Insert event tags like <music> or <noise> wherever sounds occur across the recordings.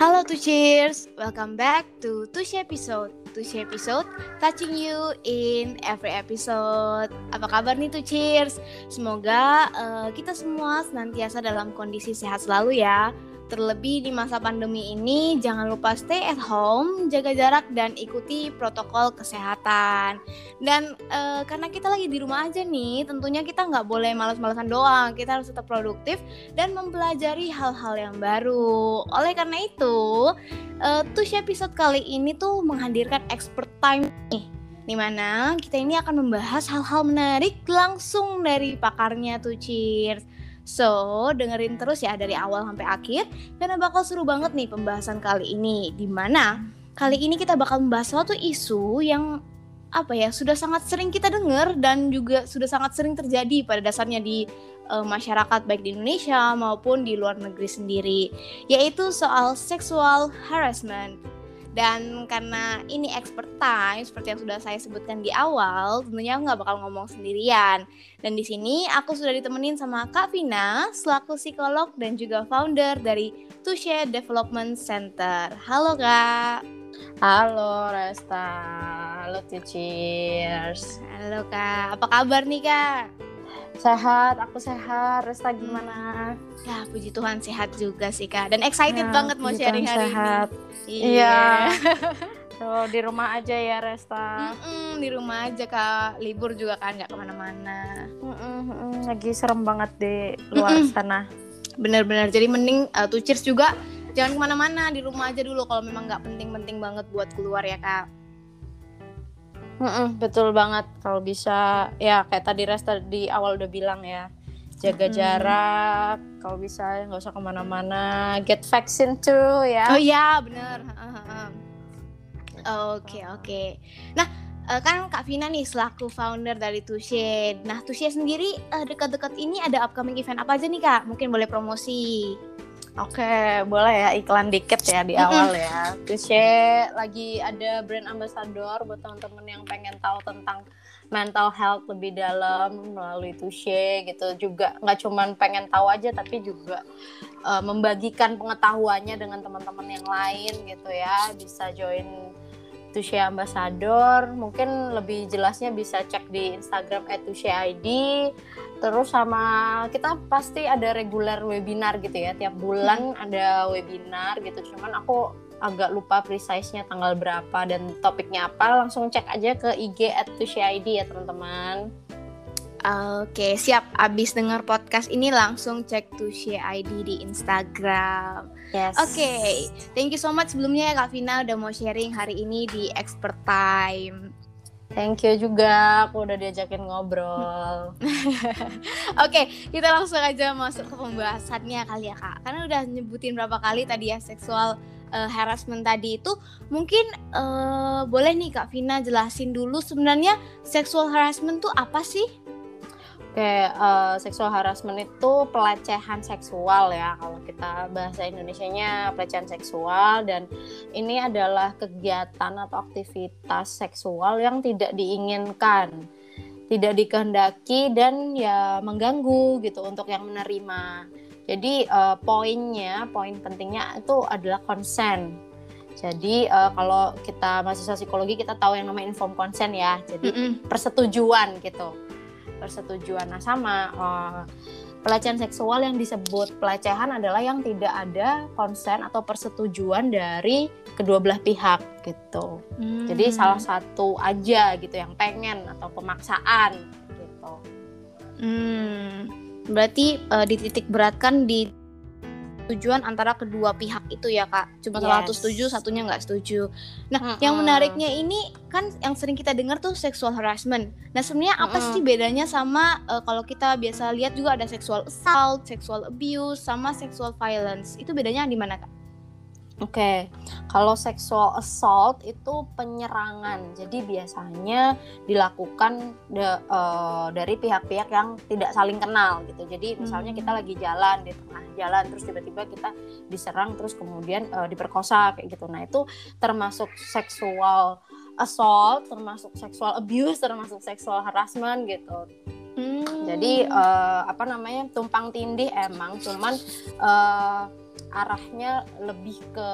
Halo to cheers, welcome back to Tushi episode. Tushi episode touching you in every episode. Apa kabar nih to cheers? Semoga uh, kita semua senantiasa dalam kondisi sehat selalu ya. Terlebih di masa pandemi ini, jangan lupa stay at home, jaga jarak, dan ikuti protokol kesehatan. Dan e, karena kita lagi di rumah aja nih, tentunya kita nggak boleh malas-malasan doang. Kita harus tetap produktif dan mempelajari hal-hal yang baru. Oleh karena itu, e, Tush episode kali ini tuh menghadirkan expert time nih di mana kita ini akan membahas hal-hal menarik langsung dari pakarnya tuh cheers So, dengerin terus ya dari awal sampai akhir karena bakal seru banget nih pembahasan kali ini. Di mana kali ini kita bakal membahas suatu isu yang apa ya sudah sangat sering kita dengar dan juga sudah sangat sering terjadi pada dasarnya di uh, masyarakat baik di Indonesia maupun di luar negeri sendiri yaitu soal sexual harassment dan karena ini expert time seperti yang sudah saya sebutkan di awal, tentunya aku nggak bakal ngomong sendirian. Dan di sini aku sudah ditemenin sama Kak Vina selaku psikolog dan juga founder dari Tushe Development Center. Halo Kak. Halo Resta. Halo Cheers. Halo Kak. Apa kabar nih Kak? Sehat, aku sehat. Resta gimana? Ya, puji Tuhan sehat juga sih kak. Dan excited ya, banget mau sharing hari sehat. ini. Iya. <laughs> So, di rumah aja ya Resta. Mm-mm, di rumah aja kak. Libur juga kan nggak ke mana-mana. Mm-mm, lagi serem banget di luar Mm-mm. sana. Bener-bener. Jadi mending uh, tuh cheers juga jangan ke mana-mana di rumah aja dulu kalau memang nggak penting-penting banget buat keluar ya kak. Mm-mm, betul banget. Kalau bisa ya kayak tadi Resta di awal udah bilang ya jaga hmm. jarak kalau bisa nggak usah ke mana-mana get vaccine too ya. Oh iya bener. Oke oke. Nah eh, kan Kak Vina nih selaku founder dari Tushe nah Tushe sendiri eh, dekat-dekat ini ada upcoming event apa aja nih Kak? Mungkin boleh promosi Oke, boleh ya iklan dikit ya di awal ya. Terus ya lagi ada brand ambassador buat teman-teman yang pengen tahu tentang mental health lebih dalam melalui Tushe gitu. Juga nggak cuman pengen tahu aja tapi juga uh, membagikan pengetahuannya dengan teman-teman yang lain gitu ya. Bisa join Tushe Ambassador. Mungkin lebih jelasnya bisa cek di Instagram @tushe_id Terus sama kita pasti ada reguler webinar gitu ya. Tiap bulan hmm. ada webinar gitu. Cuman aku agak lupa precise-nya tanggal berapa dan topiknya apa. Langsung cek aja ke IG at ID ya teman-teman. Oke, siap. Abis dengar podcast ini langsung cek Tushi ID di Instagram. Yes. Oke, thank you so much sebelumnya ya Kak Vina udah mau sharing hari ini di Expert Time. Thank you juga, aku udah diajakin ngobrol. <laughs> Oke, okay, kita langsung aja masuk ke pembahasannya kali ya kak. Karena udah nyebutin berapa kali tadi ya seksual uh, harassment tadi itu, mungkin uh, boleh nih kak Vina jelasin dulu sebenarnya seksual harassment tuh apa sih? Oke, uh, seksual harassment itu pelecehan seksual ya kalau kita bahasa Indonesianya pelecehan seksual dan ini adalah kegiatan atau aktivitas seksual yang tidak diinginkan, tidak dikehendaki dan ya mengganggu gitu untuk yang menerima. Jadi uh, poinnya, poin pentingnya itu adalah consent. Jadi uh, kalau kita mahasiswa psikologi kita tahu yang namanya informed consent ya. Jadi mm -mm. persetujuan gitu persetujuan. Nah sama uh, pelecehan seksual yang disebut pelecehan adalah yang tidak ada konsen atau persetujuan dari kedua belah pihak gitu. Hmm. Jadi salah satu aja gitu yang pengen atau pemaksaan gitu. Hmm. Berarti uh, dititik beratkan di tujuan antara kedua pihak itu ya kak cuma yes. satu setuju satunya nggak setuju nah mm -hmm. yang menariknya ini kan yang sering kita dengar tuh sexual harassment nah sebenarnya apa mm -hmm. sih bedanya sama uh, kalau kita biasa lihat juga ada sexual assault sexual abuse sama sexual violence itu bedanya di mana kak Oke, okay. kalau sexual assault itu penyerangan. Jadi biasanya dilakukan de, uh, dari pihak-pihak yang tidak saling kenal gitu. Jadi misalnya kita hmm. lagi jalan di tengah jalan terus tiba-tiba kita diserang terus kemudian uh, diperkosa kayak gitu. Nah, itu termasuk sexual assault, termasuk sexual abuse, termasuk sexual harassment gitu. Hmm. Jadi uh, apa namanya? tumpang tindih emang cuman uh, arahnya lebih ke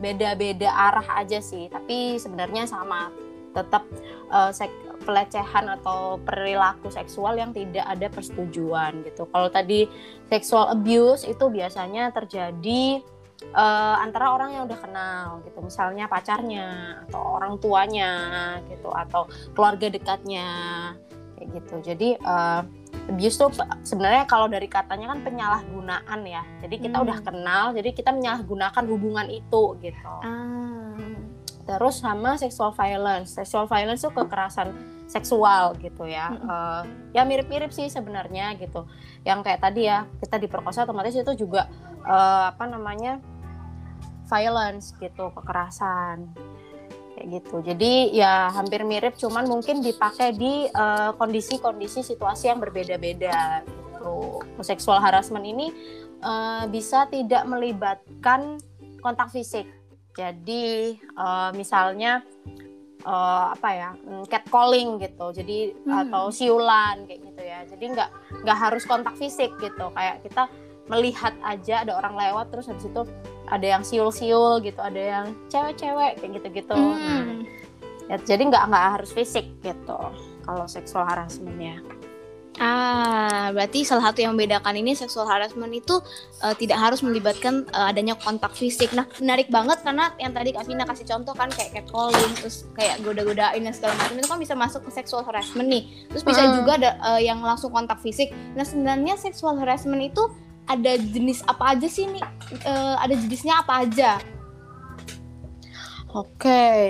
beda-beda arah aja sih. Tapi sebenarnya sama. Tetap uh, sek- pelecehan atau perilaku seksual yang tidak ada persetujuan gitu. Kalau tadi sexual abuse itu biasanya terjadi uh, antara orang yang udah kenal gitu. Misalnya pacarnya atau orang tuanya gitu atau keluarga dekatnya kayak gitu. Jadi uh, abuse tuh sebenarnya kalau dari katanya kan penyalahgunaan ya jadi kita hmm. udah kenal jadi kita menyalahgunakan hubungan itu gitu ah. terus sama sexual violence sexual violence tuh kekerasan seksual gitu ya hmm. uh, ya mirip-mirip sih sebenarnya gitu yang kayak tadi ya kita diperkosa otomatis itu juga uh, apa namanya violence gitu kekerasan kayak gitu. Jadi ya hampir mirip cuman mungkin dipakai di eh, kondisi-kondisi uh, situasi yang berbeda-beda gitu. Seksual harassment ini uh, bisa tidak melibatkan kontak fisik. Jadi uh, misalnya uh, apa ya mm, catcalling gitu. Jadi hmm. atau siulan kayak gitu ya. Jadi nggak nggak harus kontak fisik gitu. Kayak kita melihat aja ada orang lewat terus habis itu ada yang siul-siul gitu ada yang cewek-cewek kayak gitu-gitu hmm. nah, ya, jadi nggak nggak harus fisik gitu kalau seksual harassmentnya Ah, berarti salah satu yang membedakan ini seksual harassment itu uh, tidak harus melibatkan uh, adanya kontak fisik. Nah, menarik banget karena yang tadi Kak Vina kasih contoh kan kayak catcalling, terus kayak goda-godain dan segala macam itu kan bisa masuk ke seksual harassment nih. Terus bisa hmm. juga ada uh, yang langsung kontak fisik. Nah, sebenarnya seksual harassment itu ada jenis apa aja sih nih? Uh, ada jenisnya apa aja? Oke, okay.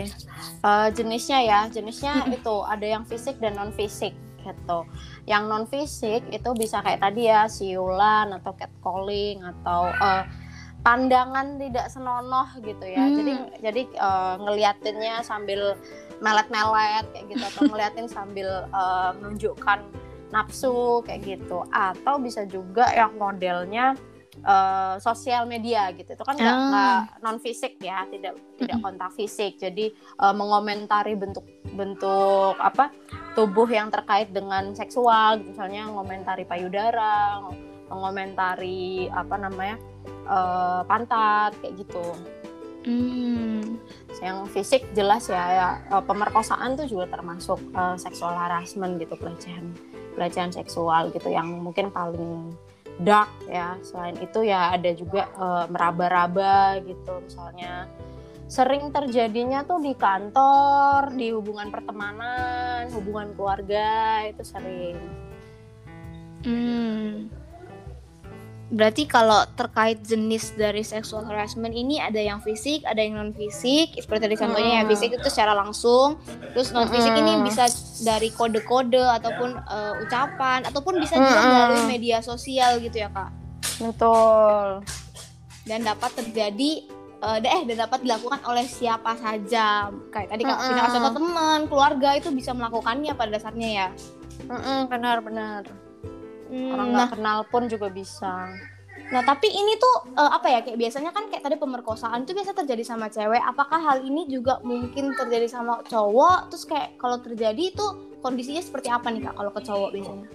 uh, eh, jenisnya ya, jenisnya itu ada yang fisik dan non fisik gitu. Yang non fisik itu bisa kayak tadi ya siulan atau catcalling atau uh, pandangan tidak senonoh gitu ya. Hmm. Jadi jadi uh, ngeliatinnya sambil melet-melet kayak gitu atau ngeliatin sambil uh, menunjukkan nafsu kayak gitu. Atau bisa juga yang modelnya uh, sosial media gitu. Itu kan nggak ah. non fisik ya tidak tidak kontak fisik. Jadi uh, mengomentari bentuk bentuk apa tubuh yang terkait dengan seksual. Misalnya mengomentari payudara mengomentari apa namanya uh, pantat kayak gitu. Hmm. Yang fisik jelas ya, ya pemerkosaan tuh juga termasuk uh, seksual harassment gitu pelecehan pelecehan seksual gitu yang mungkin paling dark ya selain itu ya ada juga uh, meraba-raba gitu misalnya sering terjadinya tuh di kantor di hubungan pertemanan hubungan keluarga itu sering hmm berarti kalau terkait jenis dari sexual harassment ini ada yang fisik, ada yang non fisik. Seperti tadi contohnya hmm. yang fisik itu secara langsung, terus non fisik hmm. ini bisa dari kode-kode ataupun uh, ucapan ataupun bisa juga hmm. dari media sosial gitu ya kak. Betul. Dan dapat terjadi uh, eh dan dapat dilakukan oleh siapa saja. Kayak tadi kak punya contoh teman, keluarga itu bisa melakukannya pada dasarnya ya. Benar-benar hmm, orang nggak nah, kenal pun juga bisa nah tapi ini tuh uh, apa ya kayak biasanya kan kayak tadi pemerkosaan itu biasa terjadi sama cewek apakah hal ini juga mungkin terjadi sama cowok terus kayak kalau terjadi itu kondisinya seperti apa nih kak kalau ke cowok biasanya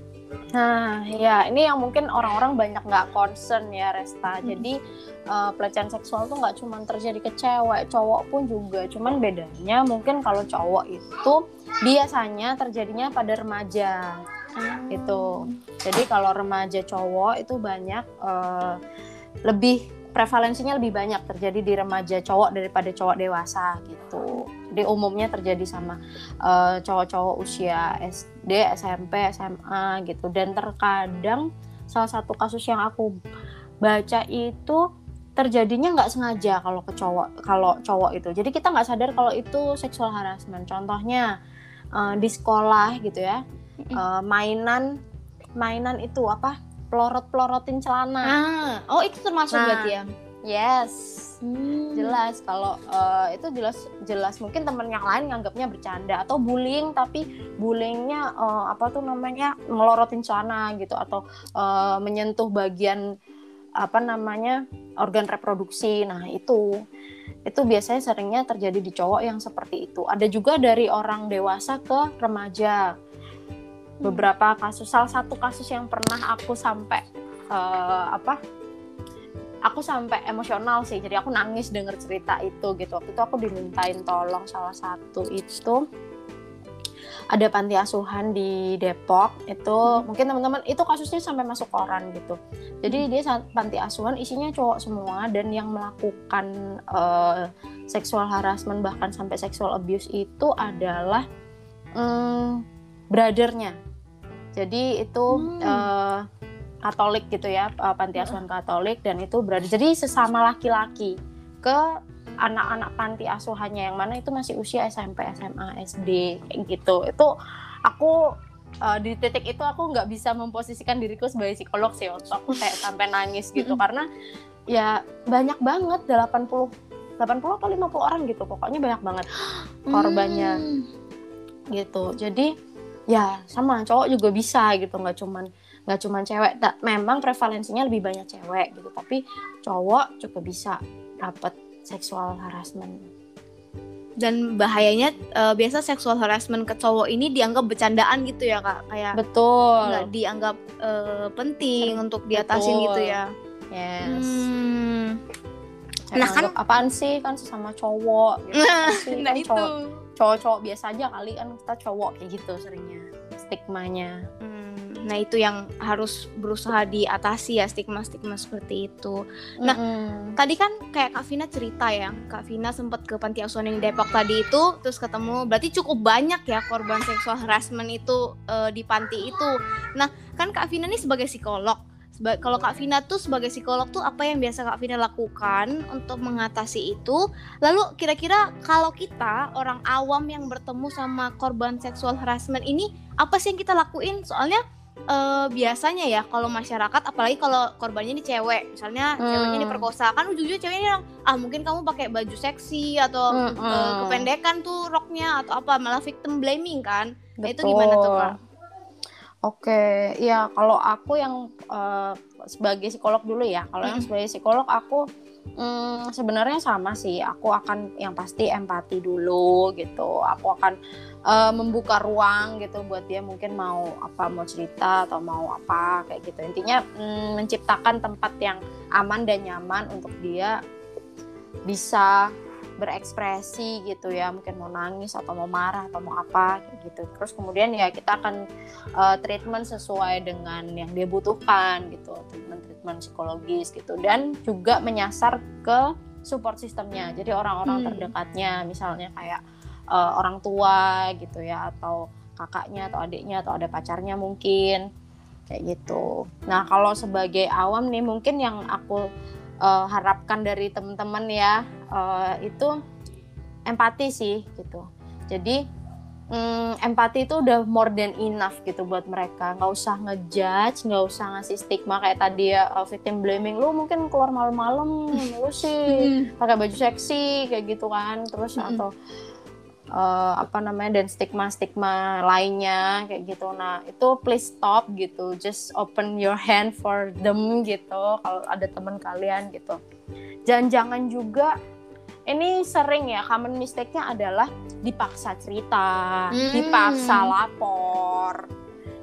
Nah, ya ini yang mungkin orang-orang banyak nggak concern ya Resta. Hmm. Jadi uh, pelecehan seksual tuh nggak cuma terjadi ke cewek, cowok pun juga. Cuman bedanya mungkin kalau cowok itu biasanya terjadinya pada remaja. Itu jadi kalau remaja cowok itu banyak uh, lebih prevalensinya lebih banyak terjadi di remaja cowok daripada cowok dewasa gitu. Jadi umumnya terjadi sama uh, cowok-cowok usia SD SMP SMA gitu. Dan terkadang salah satu kasus yang aku baca itu terjadinya nggak sengaja kalau ke cowok kalau cowok itu. Jadi kita nggak sadar kalau itu seksual harassment. Contohnya uh, di sekolah gitu ya uh, mainan mainan itu apa? Pelorot pelorotin celana. Ah oh itu termasuk nah, berarti ya? yes. Hmm. jelas kalau uh, itu jelas jelas mungkin temen yang lain nganggapnya bercanda atau bullying tapi bullyingnya uh, apa tuh namanya melorotin celana gitu atau uh, menyentuh bagian apa namanya organ reproduksi. Nah itu itu biasanya seringnya terjadi di cowok yang seperti itu. Ada juga dari orang dewasa ke remaja beberapa kasus salah satu kasus yang pernah aku sampai uh, apa aku sampai emosional sih. Jadi aku nangis denger cerita itu gitu. Waktu itu aku dimintain tolong salah satu itu. Ada panti asuhan di Depok. Itu hmm. mungkin teman-teman itu kasusnya sampai masuk koran gitu. Jadi dia panti asuhan isinya cowok semua dan yang melakukan uh, seksual harassment bahkan sampai seksual abuse itu adalah um, brothernya jadi itu hmm. uh, Katolik gitu ya panti asuhan Katolik dan itu berada jadi sesama laki-laki ke anak-anak panti asuhannya yang mana itu masih usia SMP, SMA, SD kayak gitu. Itu aku uh, di titik itu aku nggak bisa memposisikan diriku sebagai psikolog sih waktu aku kayak sampai nangis gitu karena ya banyak banget 80 80 atau 50 orang gitu pokoknya banyak banget <gasps> korbannya hmm. gitu jadi ya sama cowok juga bisa gitu nggak cuman nggak cuman cewek. Memang prevalensinya lebih banyak cewek gitu tapi cowok juga bisa dapat seksual harassment. Dan bahayanya uh, biasa seksual harassment ke cowok ini dianggap bercandaan gitu ya kak? Kayak betul. nggak dianggap uh, penting untuk diatasin betul. gitu ya? Yes. Hmm. nah kan apaan sih? Kan sesama cowok. Gitu. <laughs> Nah, sih, nah kan itu. cowok-cowok biasa aja kali kan kita cowok kayak gitu seringnya stigmanya hmm Nah, itu yang harus berusaha diatasi ya stigma-stigma seperti itu. Nah, mm-hmm. tadi kan kayak Kak Vina cerita ya, Kak Vina sempat ke panti asuhan yang Depok tadi itu terus ketemu berarti cukup banyak ya korban seksual harassment itu uh, di panti itu. Nah, kan Kak Vina ini sebagai psikolog kalau Kak Vina tuh sebagai psikolog tuh apa yang biasa Kak Vina lakukan untuk mengatasi itu? Lalu kira-kira kalau kita orang awam yang bertemu sama korban seksual harassment ini apa sih yang kita lakuin? Soalnya uh, biasanya ya kalau masyarakat apalagi kalau korbannya ini cewek misalnya hmm. ceweknya ini perkosa kan ujung-ujungnya ceweknya bilang ah mungkin kamu pakai baju seksi atau hmm. uh, kependekan tuh roknya atau apa malah victim blaming kan nah, itu gimana tuh kak? Oke, ya kalau aku yang uh, sebagai psikolog dulu ya, kalau hmm. yang sebagai psikolog aku Hmm, sebenarnya sama sih. Aku akan yang pasti empati dulu gitu. Aku akan uh, membuka ruang gitu buat dia mungkin mau apa mau cerita atau mau apa kayak gitu. Intinya hmm, menciptakan tempat yang aman dan nyaman untuk dia bisa berekspresi gitu ya mungkin mau nangis atau mau marah atau mau apa gitu. Terus kemudian ya kita akan uh, treatment sesuai dengan yang dia butuhkan gitu treatment treatment psikologis gitu. Dan juga menyasar ke support sistemnya jadi orang-orang hmm. terdekatnya misalnya kayak uh, orang tua gitu ya atau kakaknya atau adiknya atau ada pacarnya mungkin kayak gitu. Nah kalau sebagai awam nih mungkin yang aku uh, harapkan dari teman-teman ya uh, itu empati sih gitu. Jadi um, empati itu udah more than enough gitu buat mereka. Nggak usah ngejudge nggak usah ngasih stigma kayak tadi ya uh, victim blaming. Lu mungkin keluar malam-malam lu sih <laughs> pakai baju seksi kayak gitu kan. Terus atau uh, apa namanya dan stigma-stigma lainnya kayak gitu. Nah, itu please stop gitu. Just open your hand for them gitu kalau ada teman kalian gitu. Jangan-jangan juga ini sering ya common mistake-nya adalah dipaksa cerita, hmm. dipaksa lapor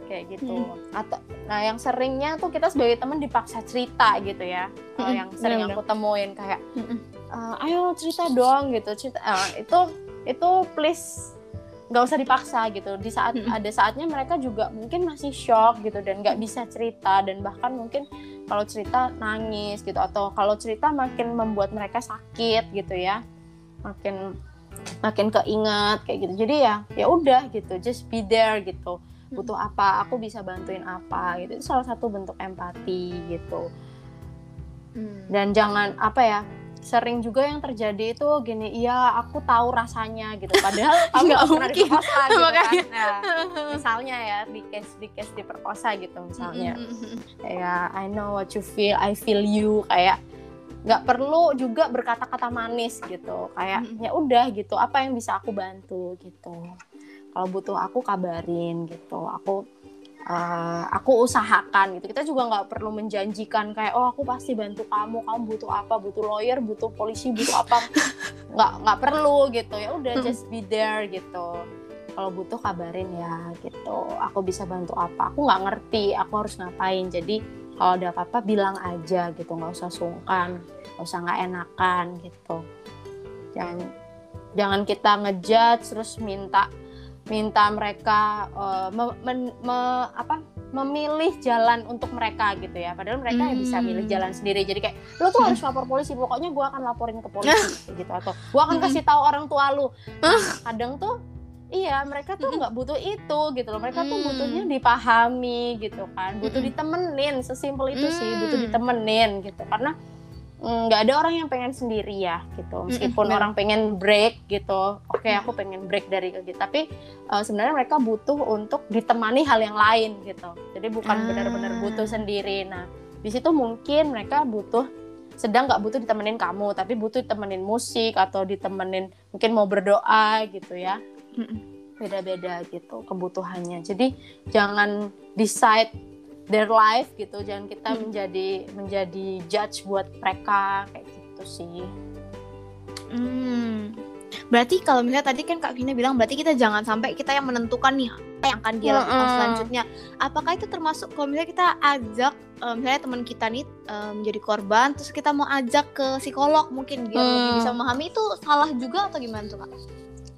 kayak gitu. Hmm. Atau nah yang seringnya tuh kita sebagai teman dipaksa cerita gitu ya. Hmm. yang sering hmm. aku temuin kayak hmm. uh, ayo cerita dong gitu. Cerita uh, itu itu please nggak usah dipaksa gitu. Di saat hmm. ada saatnya mereka juga mungkin masih shock gitu dan nggak bisa cerita dan bahkan mungkin kalau cerita nangis gitu atau kalau cerita makin membuat mereka sakit gitu ya. Makin makin keinget kayak gitu. Jadi ya ya udah gitu just be there gitu. Butuh apa aku bisa bantuin apa gitu. Itu salah satu bentuk empati gitu. Hmm. dan jangan apa ya sering juga yang terjadi itu gini iya aku tahu rasanya gitu. Padahal <laughs> kamu nggak pernah diperkosa gitu kan. Nah, misalnya ya di case di case diperkosa gitu misalnya. Kayak I know what you feel I feel you. Kayak nggak perlu juga berkata-kata manis gitu. Kayak ya udah gitu apa yang bisa aku bantu gitu. Kalau butuh aku kabarin gitu. Aku uh, aku usahakan gitu. Kita juga nggak perlu menjanjikan kayak oh aku pasti bantu kamu kamu butuh apa butuh lawyer butuh polisi butuh apa. <laughs> Nggak nggak perlu gitu. Ya udah hmm. just be there gitu. Kalau butuh kabarin ya gitu. Aku bisa bantu apa? Aku nggak ngerti. Aku harus ngapain? Jadi kalau ada apa-apa bilang aja gitu. Nggak usah sungkan nggak usah nggak enakan gitu. Jangan jangan kita ngejudge terus minta minta mereka uh, me, me, me, apa memilih jalan untuk mereka gitu ya. Padahal mereka hmm. ya bisa milih hmm. jalan sendiri. Jadi kayak lo tuh harus lapor polisi pokoknya gue akan laporin ke polisi <laughs> gitu. Atau gue akan kasih tahu orang tua lu. Nah, kadang tuh iya mereka tuh nggak butuh itu gitu loh. Mereka tuh butuhnya hmm. dipahami gitu kan. Butuh ditemenin sesimpel itu sih. Butuh ditemenin gitu. Karena nggak ada orang yang pengen sendiri ya gitu meskipun mm-hmm. orang pengen break gitu okay, aku pengen break dari gitu tapi uh, sebenarnya mereka butuh untuk ditemani hal yang lain gitu. Jadi bukan ah. benar-benar butuh sendiri. Nah di situ mungkin mereka butuh sedang nggak butuh ditemenin kamu tapi butuh ditemenin musik atau ditemenin mungkin mau berdoa gitu ya. Beda-beda gitu kebutuhannya. Jadi jangan decide their life gitu. Jangan kita hmm. menjadi menjadi judge buat mereka kayak gitu sih. Hmm. Berarti kalau misalnya tadi kan kak Vina bilang berarti kita jangan sampai kita yang menentukan nih apa yang akan dia lakukan hmm. selanjutnya apakah itu termasuk kalau misalnya kita ajak um, misalnya teman kita nih um, menjadi korban terus kita mau ajak ke psikolog mungkin biar hmm. lebih bisa memahami itu salah juga atau gimana tuh kak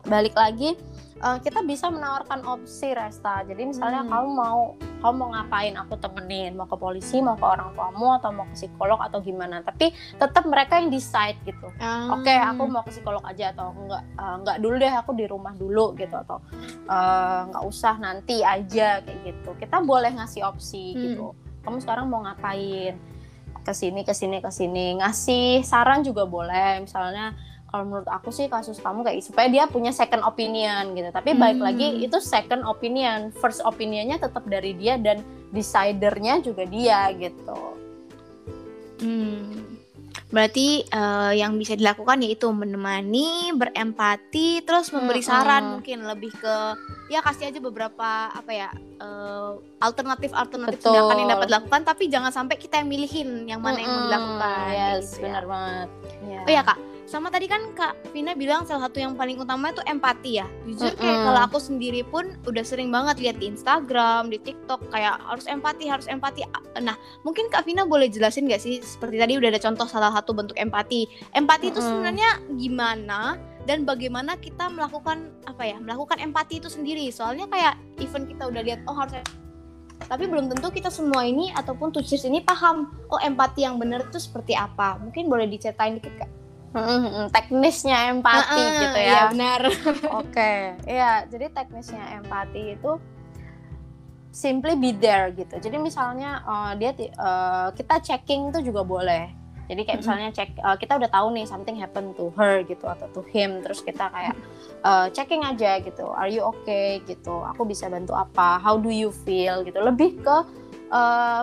balik lagi uh, kita bisa menawarkan opsi Resta. Jadi misalnya hmm. kamu mau kamu mau ngapain aku temenin, mau ke polisi, mau ke orang tuamu atau mau ke psikolog atau gimana. Tapi tetap mereka yang decide gitu. Hmm. Oke, okay, aku mau ke psikolog aja atau enggak uh, enggak dulu deh aku di rumah dulu gitu atau uh, enggak usah nanti aja kayak gitu. Kita boleh ngasih opsi hmm. gitu. Kamu sekarang mau ngapain? Ke sini, ke sini, ke sini. Ngasih saran juga boleh. Misalnya kalau menurut aku sih kasus kamu kayak supaya dia punya second opinion gitu tapi hmm. baik lagi itu second opinion first opinionnya tetap dari dia dan decidernya juga dia gitu hmm. berarti uh, yang bisa dilakukan yaitu menemani berempati terus memberi hmm. saran mungkin lebih ke ya kasih aja beberapa apa ya uh, alternatif alternatif tindakan yang dapat dilakukan tapi jangan sampai kita yang milihin yang mana hmm. yang mau dilakukan yes gitu, benar ya. banget yeah. oh ya kak sama tadi kan Kak Vina bilang salah satu yang paling utama itu empati ya. Jujur kayak mm -hmm. kalau aku sendiri pun udah sering banget lihat di Instagram, di TikTok kayak harus empati, harus empati. Nah, mungkin Kak Vina boleh jelasin gak sih seperti tadi udah ada contoh salah satu bentuk empati. Empati mm -hmm. itu sebenarnya gimana dan bagaimana kita melakukan apa ya? Melakukan empati itu sendiri. Soalnya kayak event kita udah lihat oh harus tapi belum tentu kita semua ini ataupun tusis ini paham oh empati yang benar itu seperti apa mungkin boleh diceritain dikit kak Hmm, teknisnya empati uh, uh, gitu ya. Iya benar. <laughs> Oke, okay. ya jadi teknisnya empati itu simply be there gitu. Jadi misalnya uh, dia uh, kita checking itu juga boleh. Jadi kayak misalnya cek uh, kita udah tahu nih something happen to her gitu atau to him terus kita kayak uh, checking aja gitu. Are you okay gitu. Aku bisa bantu apa? How do you feel gitu. Lebih ke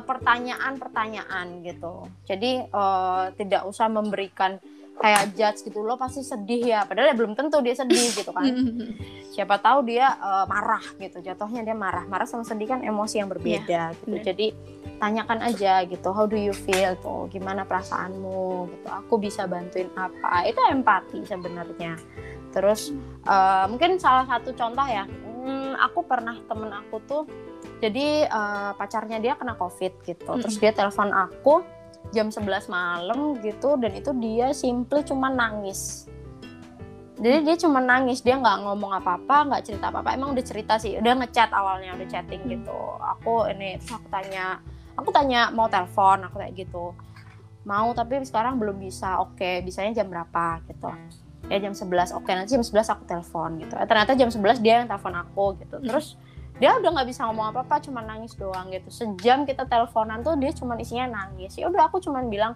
pertanyaan-pertanyaan uh, gitu. Jadi uh, tidak usah memberikan kayak judge gitu lo pasti sedih ya. Padahal ya belum tentu dia sedih gitu kan. <laughs> Siapa tahu dia uh, marah gitu jatuhnya dia marah. Marah sama sedih kan emosi yang berbeda yeah, gitu. bener. jadi tanyakan aja gitu how do you feel? tuh gimana perasaanmu? gitu. Aku bisa bantuin apa? Itu empati sebenarnya. Terus uh, mungkin salah satu contoh ya. Hmm, aku pernah temen aku tuh jadi uh, pacarnya dia kena covid gitu. Terus dia telepon aku jam 11 malam gitu dan itu dia simple cuma nangis. Jadi dia cuma nangis dia nggak ngomong apa-apa nggak cerita apa-apa. Emang udah cerita sih udah ngechat awalnya udah chatting hmm. gitu. Aku ini terus aku tanya aku tanya mau telepon aku kayak gitu. Mau tapi sekarang belum bisa. Oke bisanya jam berapa gitu. Ya jam 11 oke nanti jam 11 aku telepon gitu. Eh, ternyata jam 11 dia yang telepon aku gitu. Hmm. terus dia udah nggak bisa ngomong apa-apa cuma nangis doang gitu. Sejam kita teleponan tuh dia cuma isinya nangis. Ya udah aku cuma bilang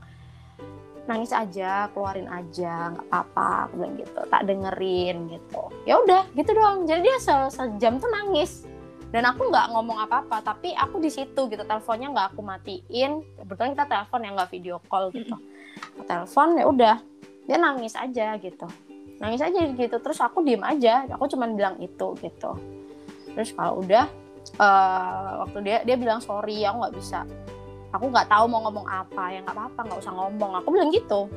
nangis aja keluarin aja nggak apa-apa aku bilang gitu. Tak dengerin gitu. Ya udah gitu doang. Jadi dia se sejam tuh nangis. Dan aku nggak ngomong apa-apa tapi aku di situ gitu. Teleponnya nggak aku matiin. Kebetulan kita telepon ya nggak video call gitu. Telepon ya udah. Dia nangis aja gitu. Nangis aja gitu. Terus aku diem aja. Aku cuma bilang itu gitu terus kalau udah uh, waktu dia dia bilang sorry aku nggak bisa. Aku nggak tahu mau ngomong apa. Ya nggak apa-apa nggak usah ngomong. Aku bilang gitu.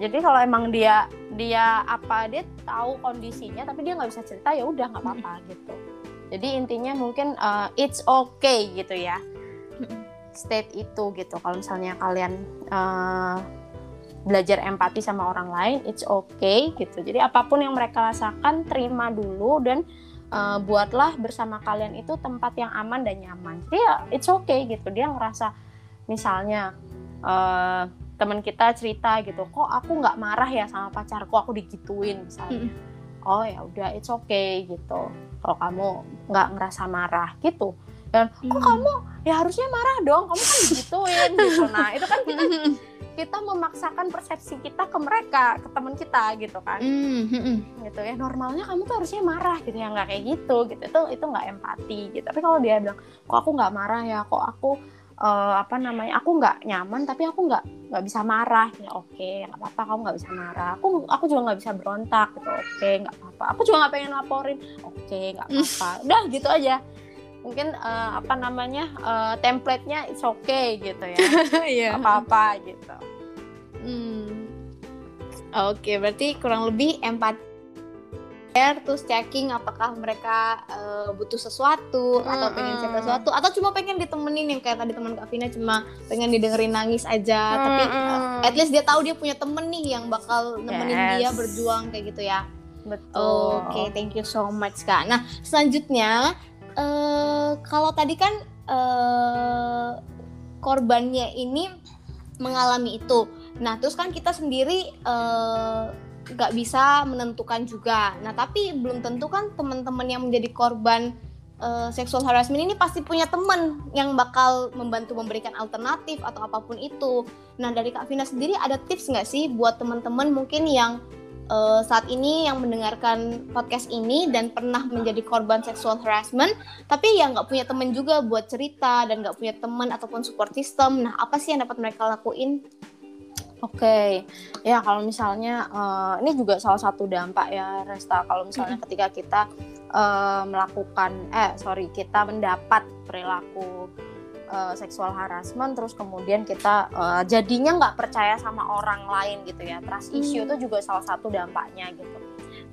Jadi kalau emang dia dia apa dia tahu kondisinya tapi dia nggak bisa cerita ya udah nggak apa-apa gitu. Jadi intinya mungkin uh, it's okay gitu ya. State itu gitu. Kalau misalnya kalian uh, belajar empati sama orang lain it's okay gitu. Jadi apa pun yang mereka rasakan terima dulu dan uh, buatlah bersama kalian itu tempat yang aman dan nyaman. Jadi ya it's okay gitu. Dia ngerasa misalnya uh, teman kita cerita gitu kok aku nggak marah ya sama pacarku? Aku digituin misalnya. Mm oh ya udah it's okay gitu. Kalau kamu nggak ngerasa marah gitu. Dan kok mm. kamu ya harusnya marah dong kamu kan digituin gitu. Nah itu kan kita <laughs> kita memaksakan persepsi kita ke mereka, ke teman kita gitu kan. Mm-hmm. Gitu ya. Normalnya kamu tuh harusnya marah gitu ya, nggak kayak gitu gitu. Itu itu nggak empati gitu. Tapi kalau dia bilang, "Kok aku nggak marah ya? Kok aku uh, apa namanya? Aku nggak nyaman, tapi aku nggak nggak bisa marah." Ya oke, okay, nggak apa-apa kamu nggak bisa marah. Aku aku juga nggak bisa berontak gitu. Oke, okay, nggak apa-apa. Aku juga nggak pengen laporin. Oke, okay, nggak apa-apa. Udah gitu aja mungkin uh, apa namanya uh, template-nya it's okay gitu ya. <laughs> Yeah. apa-apa gitu. Hmm. oke okay, berarti kurang lebih empat terus checking apakah mereka uh, butuh sesuatu hmm, atau pengen cek sesuatu atau cuma pengen ditemenin yang kayak tadi teman Kak Vina cuma pengen didengerin nangis aja hmm, tapi uh, at least dia tahu dia punya temen nih yang bakal nemenin yes. dia berjuang kayak gitu ya. Betul. Oke okay, thank you so much Kak. Nah selanjutnya uh, kalau tadi kan uh, korbannya ini mengalami itu. Nah, terus kan kita sendiri nggak uh, bisa menentukan juga. Nah, tapi belum tentu kan teman-teman yang menjadi korban uh, sexual harassment ini pasti punya teman yang bakal membantu memberikan alternatif atau apa pun itu. Nah, dari Kak Vina sendiri ada tips nggak sih buat teman-teman mungkin yang uh, saat ini yang mendengarkan podcast ini dan pernah menjadi korban seksual harassment, tapi yang nggak punya teman juga buat cerita dan nggak punya teman ataupun support system. Nah, apa sih yang dapat mereka lakuin? Oke, okay. ya kalau misalnya uh, ini juga salah satu dampak ya Resta. Kalau misalnya mm -hmm. ketika kita uh, melakukan, eh sorry, kita mendapat perilaku uh, seksual harassment terus kemudian kita uh, jadinya nggak percaya sama orang lain gitu ya. Trust issue itu hmm. juga salah satu dampaknya gitu.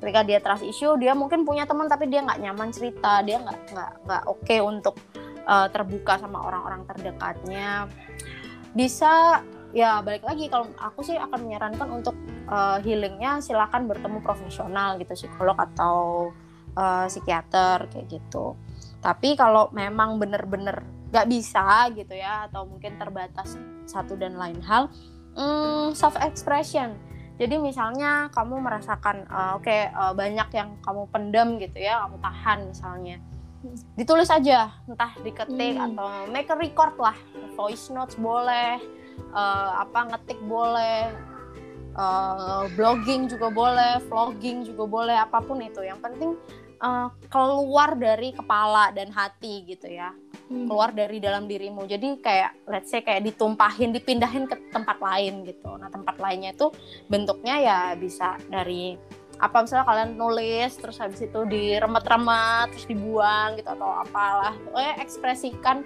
Ketika dia trust issue dia mungkin punya teman tapi dia nggak nyaman cerita. Dia nggak nggak nggak oke okay untuk uh, terbuka sama orang-orang terdekatnya. Bisa ya balik lagi kalau aku sih akan menyarankan untuk uh, healingnya silakan bertemu profesional gitu psikolog atau uh, psikiater kayak gitu. Tapi kalau memang bener-bener nggak bisa gitu ya atau mungkin terbatas satu dan lain hal hmm, self expression. Jadi misalnya kamu merasakan uh, oke okay, uh, banyak yang kamu pendem gitu ya kamu tahan misalnya. Ditulis aja entah diketik hmm. atau make a record lah voice notes boleh uh, apa ngetik boleh uh, blogging juga boleh vlogging juga boleh apa pun itu. Yang penting uh, keluar dari kepala dan hati gitu ya hmm. keluar dari dalam dirimu. Jadi kayak let's say kayak ditumpahin dipindahin ke tempat lain gitu. Nah tempat lainnya itu bentuknya ya bisa dari apa misalnya kalian nulis terus habis itu diremet-remet terus dibuang gitu atau apalah. Pokoknya ekspresikan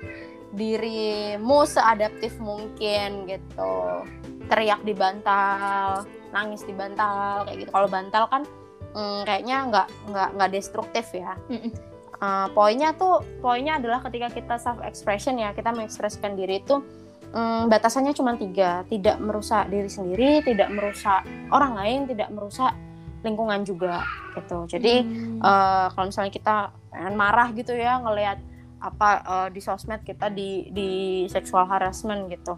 dirimu seadaptif mungkin gitu. Teriak di bantal nangis di bantal kayak gitu. Kalau bantal kan hmm, kayaknya nggak nggak nggak destruktif ya. Mm Uh, poinnya tuh poinnya adalah ketika kita self expression ya kita mengekspresikan diri itu um, batasannya cuma tiga. Tidak merusak diri sendiri tidak merusak orang lain tidak merusak lingkungan juga gitu. Jadi hmm. uh, kalau misalnya kita marah gitu ya ngelihat apa uh, di sosmed kita di di sexual harassment gitu.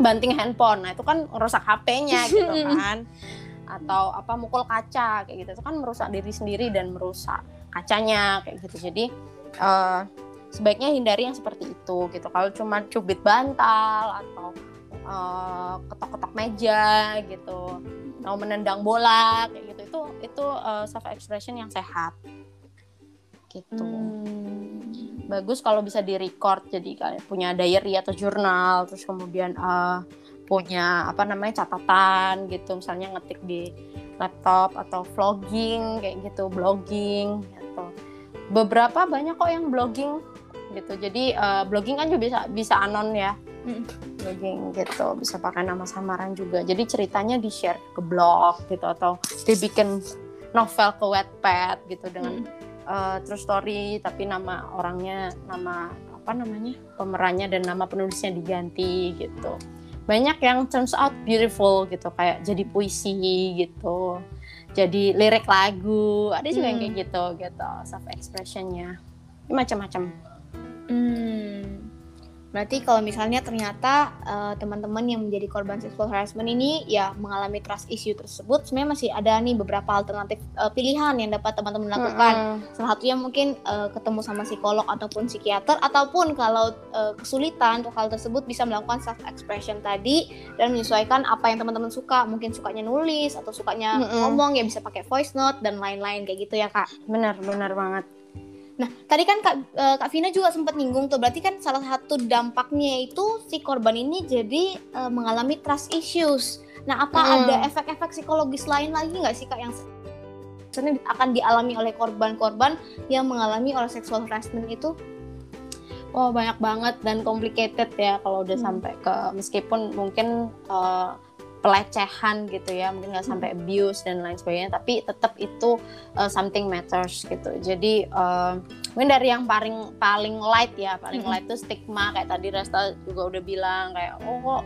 Banting handphone nah itu kan merusak HP-nya <laughs> gitu kan. Atau apa mukul kaca kayak gitu. Itu kan merusak diri sendiri dan merusak kacanya kayak gitu. Jadi uh, sebaiknya hindari yang seperti itu gitu. Kalau cuma cubit bantal atau uh, ketok-ketok meja gitu. Mau menendang bola kayak gitu. Itu itu uh, self expression yang sehat. Gitu. Hmm. bagus kalau bisa di record jadi kayak punya diary atau jurnal terus kemudian uh, punya apa namanya catatan gitu. Misalnya ngetik di laptop atau vlogging kayak gitu. Blogging gitu. Beberapa banyak kok yang blogging gitu. Jadi uh, blogging kan juga bisa bisa anon ya. Mm. blogging gitu bisa pakai nama samaran juga. Jadi ceritanya di share ke blog gitu atau dibikin novel ke Wattpad gitu dengan mm. uh, true story tapi nama orangnya nama apa namanya pemerannya dan nama penulisnya diganti gitu. Banyak yang turns out beautiful gitu kayak jadi puisi gitu jadi lirik lagu ada juga hmm. yang kayak gitu gitu self expressionnya macam-macam hmm. Berarti kalau misalnya ternyata uh, teman-teman yang menjadi korban sexual harassment ini ya mengalami trust issue tersebut, sebenarnya masih ada nih beberapa alternatif uh, pilihan yang dapat teman-teman lakukan. Mm -hmm. Salah satunya mungkin uh, ketemu sama psikolog ataupun psikiater ataupun kalau uh, kesulitan untuk hal tersebut bisa melakukan self expression tadi dan menyesuaikan apa yang teman-teman suka. Mungkin sukanya nulis atau sukanya mm -hmm. ngomong ya bisa pakai voice note dan lain-lain kayak gitu ya, Kak. Benar, benar banget. Nah, tadi kan Kak, uh, Kak Vina juga sempat nyinggung tuh, berarti kan salah satu dampaknya itu si korban ini jadi uh, mengalami trust issues. Nah, apa hmm. ada efek-efek psikologis lain lagi nggak sih Kak yang sebenarnya akan dialami oleh korban-korban yang mengalami oleh sexual harassment itu? Oh, banyak banget dan complicated ya kalau udah hmm. sampai ke meskipun mungkin uh, pelecehan gitu ya mungkin nggak sampai abuse dan lain sebagainya tapi tetap itu uh, something matters gitu jadi uh, mungkin dari yang paling paling light ya paling light itu stigma kayak tadi Resta juga udah bilang kayak oh kok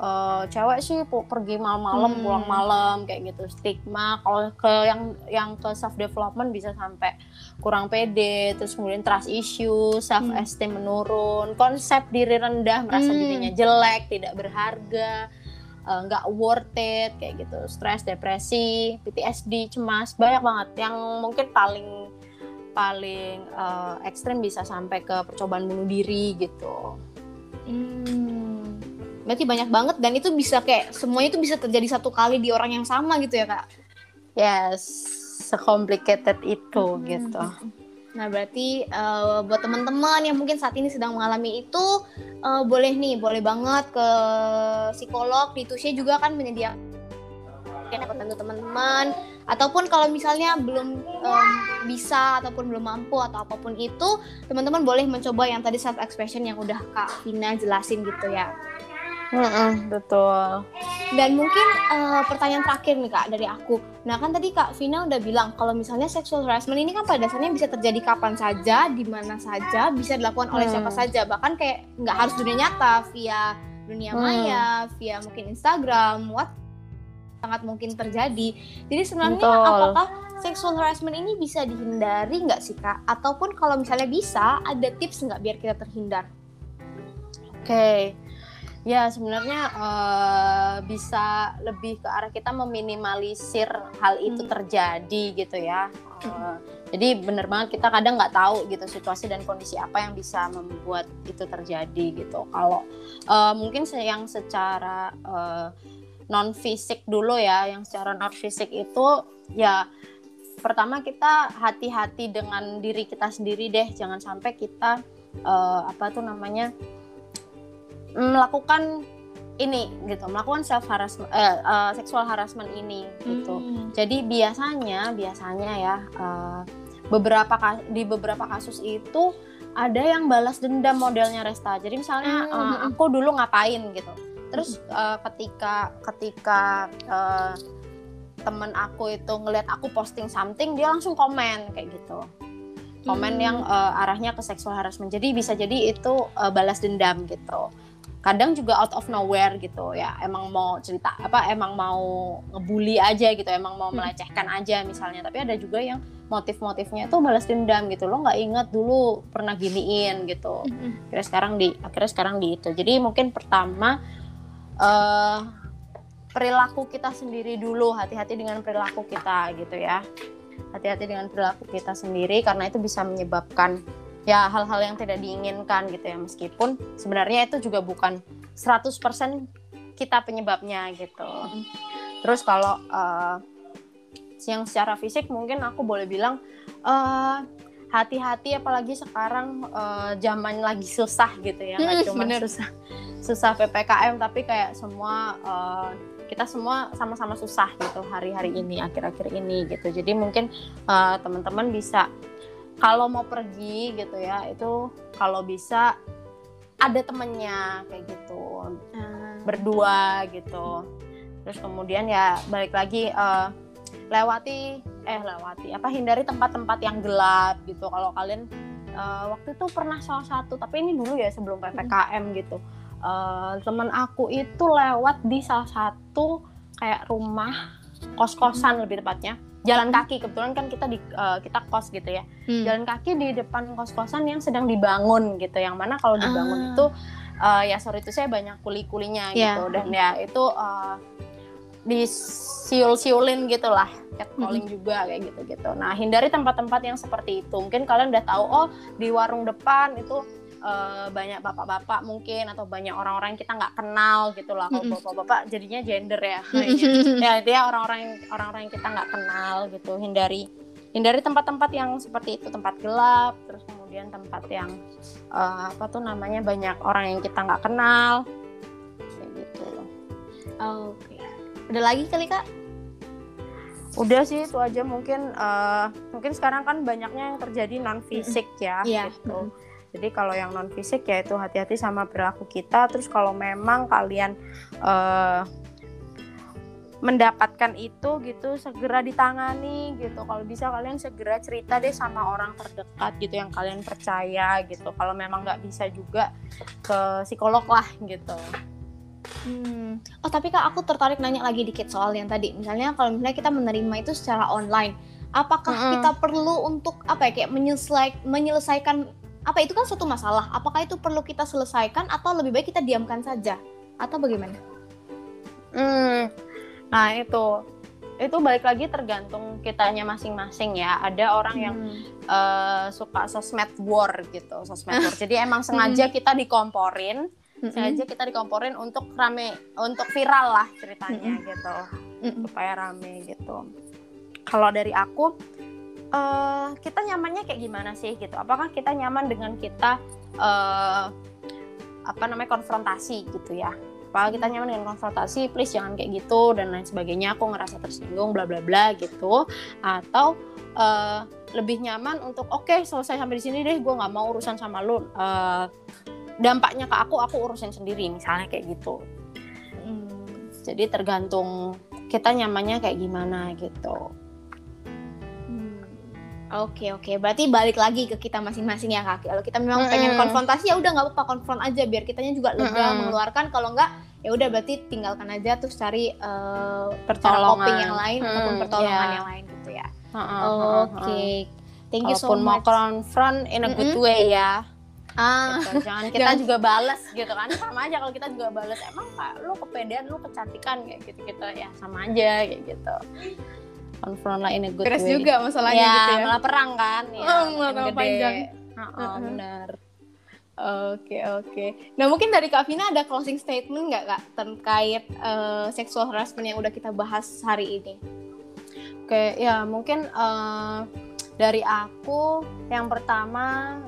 uh, cewek sih pergi malam-malam hmm. pulang malam kayak gitu stigma kalau ke yang yang ke self development bisa sampai kurang pede terus kemudian trust issue self esteem hmm. menurun konsep diri rendah merasa hmm. dirinya jelek tidak berharga nggak uh, worth it kayak gitu. Stres depresi PTSD cemas banyak banget. Yang mungkin paling paling uh, ekstrim bisa sampai ke percobaan bunuh diri gitu. Hmm, berarti banyak banget dan itu bisa kayak semuanya itu bisa terjadi satu kali di orang yang sama gitu ya kak? Yes secomplicated itu hmm. gitu Nah, berarti uh, buat teman-teman yang mungkin saat ini sedang mengalami itu uh, boleh nih, boleh banget ke psikolog di Tusya juga kan menyediakan bantu teman-teman ataupun kalau misalnya belum um, bisa ataupun belum mampu atau apa pun itu teman-teman boleh mencoba yang tadi self expression yang udah Kak Vina jelasin gitu ya. Mm-mm, betul. Dan mungkin uh, pertanyaan terakhir nih kak dari aku. Nah kan tadi kak Vina udah bilang kalau misalnya sexual harassment ini kan pada dasarnya bisa terjadi kapan saja, di mana saja, bisa dilakukan oleh hmm. siapa saja. Bahkan kayak nggak harus dunia nyata, via dunia hmm. maya, via mungkin Instagram, what sangat mungkin terjadi. Jadi sebenarnya Betul. apakah sexual harassment ini bisa dihindari nggak sih kak? Ataupun kalau misalnya bisa, ada tips nggak biar kita terhindar? Oke. Okay Ya sebenarnya uh, bisa lebih ke arah kita meminimalisir hal itu hmm. terjadi gitu ya. Uh, jadi bener banget kita kadang nggak tahu gitu situasi dan kondisi apa yang bisa membuat itu terjadi gitu. Kalau uh, mungkin yang secara uh, non fisik dulu ya, yang secara non fisik itu ya pertama kita hati-hati dengan diri kita sendiri deh, jangan sampai kita uh, apa tuh namanya melakukan ini gitu melakukan self harassment eh, uh, seksual harassment ini gitu. Hmm. jadi biasanya biasanya ya uh, beberapa di beberapa kasus itu ada yang balas dendam modelnya Resta. Jadi misalnya hmm. uh, aku dulu ngapain gitu. Terus uh, ketika ketika uh, temen aku itu ngelihat aku posting something dia langsung komen kayak gitu. Komen hmm. yang uh, arahnya ke seksual harassment. Jadi bisa jadi itu uh, balas dendam gitu kadang juga out of nowhere gitu ya. Emang mau cerita apa emang mau ngebully aja gitu emang mau hmm. melecehkan aja misalnya. Tapi ada juga yang motif-motifnya itu balas dendam gitu. Lo nggak inget dulu pernah giniin gitu. Hmm. akhirnya sekarang di akhirnya sekarang di itu. Jadi mungkin pertama uh, perilaku kita sendiri dulu. Hati-hati dengan perilaku kita gitu ya. Hati-hati dengan perilaku kita sendiri karena itu bisa menyebabkan ya hal-hal yang tidak diinginkan gitu ya. Meskipun sebenarnya itu juga bukan 100% kita penyebabnya gitu. Terus kalau uh, yang secara fisik mungkin aku boleh bilang uh, hati-hati apalagi sekarang uh, zaman lagi susah gitu ya. Nggak cuma susah susah ppkm tapi kayak semua uh, kita semua sama-sama susah gitu hari-hari ini akhir-akhir ini gitu. Jadi mungkin uh, teman-teman bisa kalau mau pergi gitu ya itu kalau bisa ada temennya kayak gitu. Hmm. berdua gitu. Terus kemudian ya balik lagi uh, lewati eh lewati apa hindari tempat-tempat yang gelap gitu. Kalau kalian uh, waktu itu pernah salah satu tapi ini dulu ya sebelum ppkm gitu. Uh, teman aku itu lewat di salah satu kayak rumah kos kosan lebih tepatnya jalan kaki kebetulan kan kita di uh, kita kos gitu ya hmm. jalan kaki di depan kos kosan yang sedang dibangun gitu yang mana kalau dibangun ah. itu uh, ya sorry itu saya banyak kuli kulinya yeah. gitu dan ya itu uh, disiul-siulin gitu lah catcalling hmm. juga kayak gitu gitu nah hindari tempat-tempat yang seperti itu mungkin kalian udah tahu oh di warung depan itu uh, banyak bapak-bapak mungkin atau banyak orang-orang yang kita nggak kenal gitu lah kalau bapak-bapak jadinya gender ya. Ya dia orang-orang orang-orang yang kita nggak kenal gitu. Hindari hindari tempat-tempat yang seperti itu. Tempat gelap terus kemudian tempat yang uh, apa tuh namanya banyak orang yang kita nggak kenal. Kayak gitu. Loh oke. Okay. ada lagi kali kak? Udah sih itu aja mungkin uh, mungkin sekarang kan banyaknya yang terjadi non fisik ya yeah. gitu jadi kalau yang non fisik ya itu hati-hati sama perilaku kita. Terus kalau memang kalian uh, mendapatkan itu gitu segera ditangani gitu. Kalau bisa kalian segera cerita deh sama orang terdekat gitu yang kalian percaya gitu. Kalau memang nggak bisa juga ke psikolog lah gitu. Hmm. Oh tapi kak aku tertarik nanya lagi dikit soal yang tadi. Misalnya kalau misalnya kita menerima itu secara online, apakah mm -hmm. kita perlu untuk apa ya kayak menyelesaikan menyelesaikan apa itu kan suatu masalah? Apakah itu perlu kita selesaikan atau lebih baik kita diamkan saja? Atau bagaimana? Hmm nah itu itu balik lagi tergantung kitanya masing-masing ya. Ada orang yang uh, suka sosmed war gitu sosmed war. <laughs> Jadi emang sengaja hmm. kita dikomporin hmm. sengaja kita dikomporin untuk rame untuk viral lah ceritanya gitu. Supaya rame gitu. Kalau dari aku uh, kita nyamannya kayak gimana sih gitu? Apakah kita nyaman dengan kita uh, apa namanya konfrontasi gitu ya? Apakah kita nyaman dengan konfrontasi? Please jangan kayak gitu dan lain sebagainya. Aku ngerasa tersinggung bla bla bla gitu. Atau uh, lebih nyaman untuk oke okay, selesai sampai di sini deh gue nggak mau urusan sama lu. Uh, dampaknya ke aku aku urusin sendiri misalnya kayak gitu. Hmm. jadi tergantung kita nyamannya kayak gimana gitu Oke oke, berarti balik lagi ke kita masing-masing ya kak. Kalau kita memang mm-hmm. pengen konfrontasi ya udah nggak apa-apa konfront aja biar kitanya juga lega mm-hmm. mengeluarkan. Kalau nggak ya udah berarti tinggalkan aja terus cari uh, pertolongan coping yang lain mm, ataupun pertolongan yeah. yang lain gitu ya. Mm-hmm. Oke, okay. thank you Walaupun so much. mau konfront in a good mm-hmm. way ya. Ah, gitu. <laughs> jangan kita juga balas gitu kan sama aja kalau kita juga balas emang pak lu kepedean lu kecantikan kayak gitu gitu ya sama aja kayak gitu confront lah in a good Beres way. juga masalahnya ya, gitu ya. malah perang kan. Ya, oh, malah panjang. Oh, uh -huh. benar. Oke okay, oke. Okay. Nah mungkin dari Kak Vina ada closing statement nggak kak terkait uh, sexual harassment yang udah kita bahas hari ini? Oke okay, ya mungkin uh, dari aku yang pertama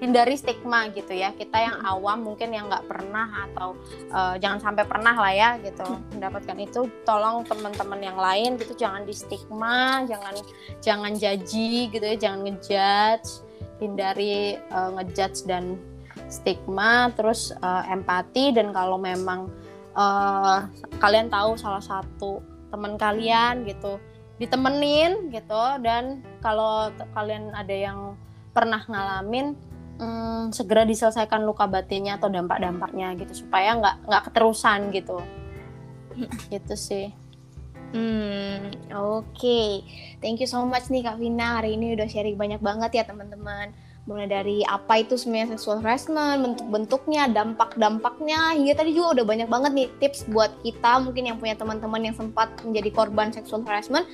hindari stigma gitu ya. Kita yang awam mungkin yang nggak pernah atau uh, jangan sampai pernah lah ya gitu mendapatkan itu. Tolong teman-teman yang lain gitu jangan di stigma jangan jangan jaji gitu ya jangan ngejudge. Hindari uh, ngejudge dan stigma terus uh, empati. Dan kalau memang uh, kalian tahu salah satu teman kalian gitu ditemenin gitu. Dan kalau kalian ada yang pernah ngalamin hmm, segera diselesaikan luka batinnya atau dampak-dampaknya gitu supaya nggak nggak keterusan gitu gitu sih Hmm, oke. Okay. Thank you so much nih Kak Vina. Hari ini udah sharing banyak banget ya teman-teman. Mulai dari apa itu sebenarnya sexual harassment, bentuk-bentuknya, dampak-dampaknya, hingga tadi juga udah banyak banget nih tips buat kita mungkin yang punya teman-teman yang sempat menjadi korban sexual harassment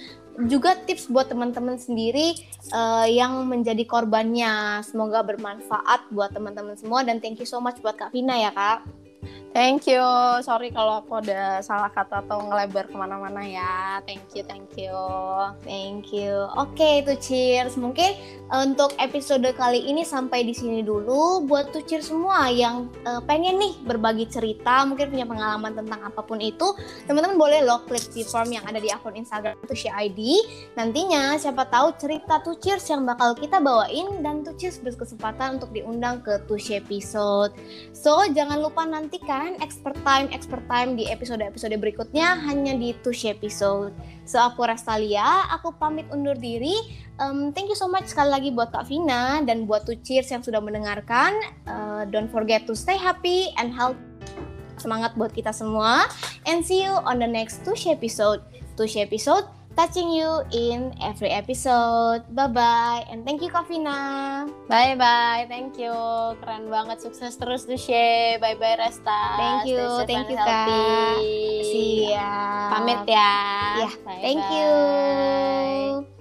juga tips buat teman-teman sendiri uh, yang menjadi korbannya. Semoga bermanfaat buat teman-teman semua dan thank you so much buat Kak Vina ya Kak. Thank you. Sorry kalau aku ada salah kata atau ngelebar ke mana-mana ya. Thank you, thank you. Thank you. Oke, okay, itu cheers. Mungkin uh, untuk episode kali ini sampai di sini dulu. Buat tuh cheers semua yang uh, pengen nih berbagi cerita, mungkin punya pengalaman tentang apa pun itu, teman-teman boleh lo klik di form yang ada di akun Instagram Tushy ID. Nantinya siapa tahu cerita tuh cheers yang bakal kita bawain dan tuh cheers berkesempatan untuk diundang ke Tushy episode. So, jangan lupa nantikan dengarkan expert time expert time di episode-episode berikutnya hanya di Tush episode. So aku Restalia, aku pamit undur diri. Um, thank you so much sekali lagi buat Kak Vina dan buat Tuchers yang sudah mendengarkan. Uh, don't forget to stay happy and healthy. Semangat buat kita semua. And see you on the next Tush episode. Tush episode touching you in every episode. Bye bye and thank you Kavina. Bye bye, thank you. Keren banget, sukses terus Dushe. Bye bye Resta. Thank you, Stay thank you healthy. Kak. Siap. Pamit ya. Ya, Bye thank bye. you.